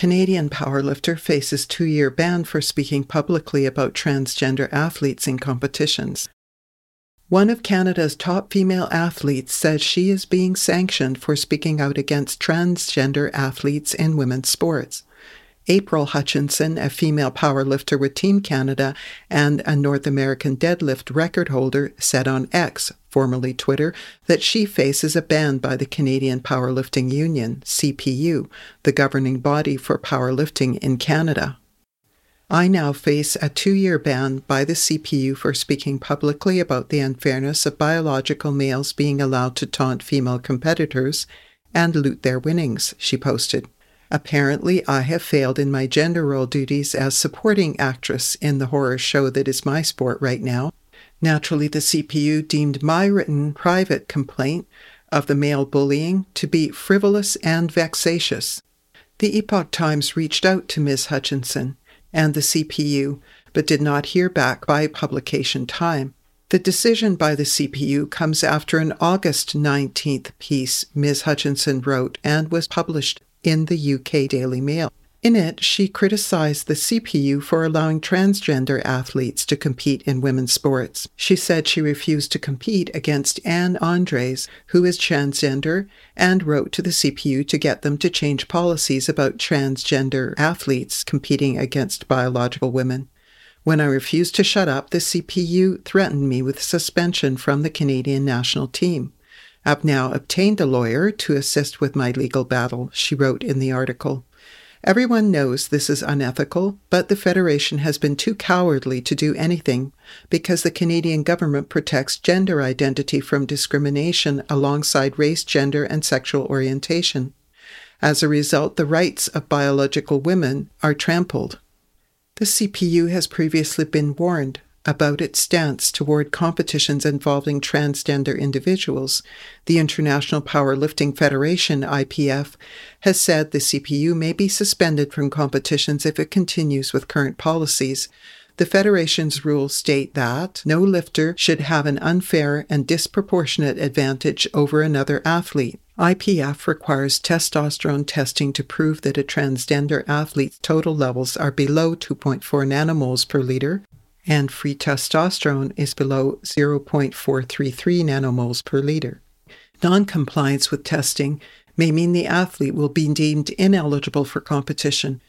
Canadian powerlifter faces two year ban for speaking publicly about transgender athletes in competitions. One of Canada's top female athletes says she is being sanctioned for speaking out against transgender athletes in women's sports. April Hutchinson, a female powerlifter with Team Canada and a North American deadlift record holder, said on X, formerly Twitter, that she faces a ban by the Canadian Powerlifting Union, CPU, the governing body for powerlifting in Canada. I now face a two year ban by the CPU for speaking publicly about the unfairness of biological males being allowed to taunt female competitors and loot their winnings, she posted. Apparently, I have failed in my gender role duties as supporting actress in the horror show that is my sport right now. Naturally, the CPU deemed my written private complaint of the male bullying to be frivolous and vexatious. The Epoch Times reached out to Ms. Hutchinson and the CPU, but did not hear back by publication time. The decision by the CPU comes after an August 19th piece Ms. Hutchinson wrote and was published in the UK Daily Mail. In it, she criticized the CPU for allowing transgender athletes to compete in women's sports. She said she refused to compete against Anne Andres, who is transgender, and wrote to the CPU to get them to change policies about transgender athletes competing against biological women. When I refused to shut up, the CPU threatened me with suspension from the Canadian national team. I've now obtained a lawyer to assist with my legal battle, she wrote in the article. Everyone knows this is unethical, but the Federation has been too cowardly to do anything because the Canadian government protects gender identity from discrimination alongside race, gender, and sexual orientation. As a result, the rights of biological women are trampled. The CPU has previously been warned about its stance toward competitions involving transgender individuals, the International Powerlifting Federation, IPF, has said the CPU may be suspended from competitions if it continues with current policies. The Federation's rules state that no lifter should have an unfair and disproportionate advantage over another athlete. IPF requires testosterone testing to prove that a transgender athlete's total levels are below 2.4 nanomoles per liter and free testosterone is below 0.433 nanomoles per liter. Noncompliance with testing may mean the athlete will be deemed ineligible for competition.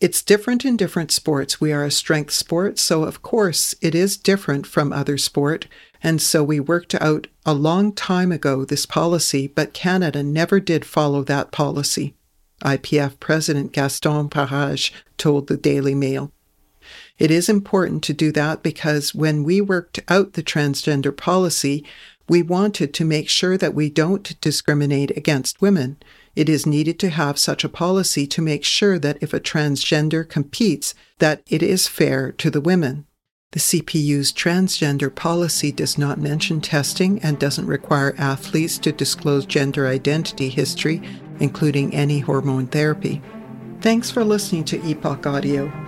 It's different in different sports. We are a strength sport, so of course it is different from other sport, and so we worked out a long time ago this policy, but Canada never did follow that policy. IPF President Gaston Parage told the Daily Mail. It is important to do that because when we worked out the transgender policy, we wanted to make sure that we don't discriminate against women. It is needed to have such a policy to make sure that if a transgender competes, that it is fair to the women. The CPU's transgender policy does not mention testing and doesn't require athletes to disclose gender identity history, including any hormone therapy. Thanks for listening to Epoch Audio.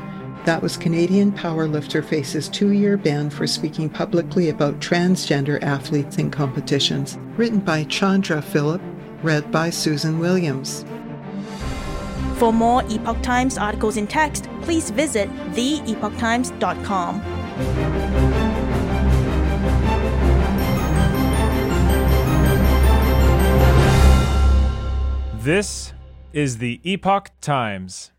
That was Canadian powerlifter faces two year ban for speaking publicly about transgender athletes in competitions. Written by Chandra Philip, read by Susan Williams. For more Epoch Times articles in text, please visit theepochtimes.com. This is the Epoch Times.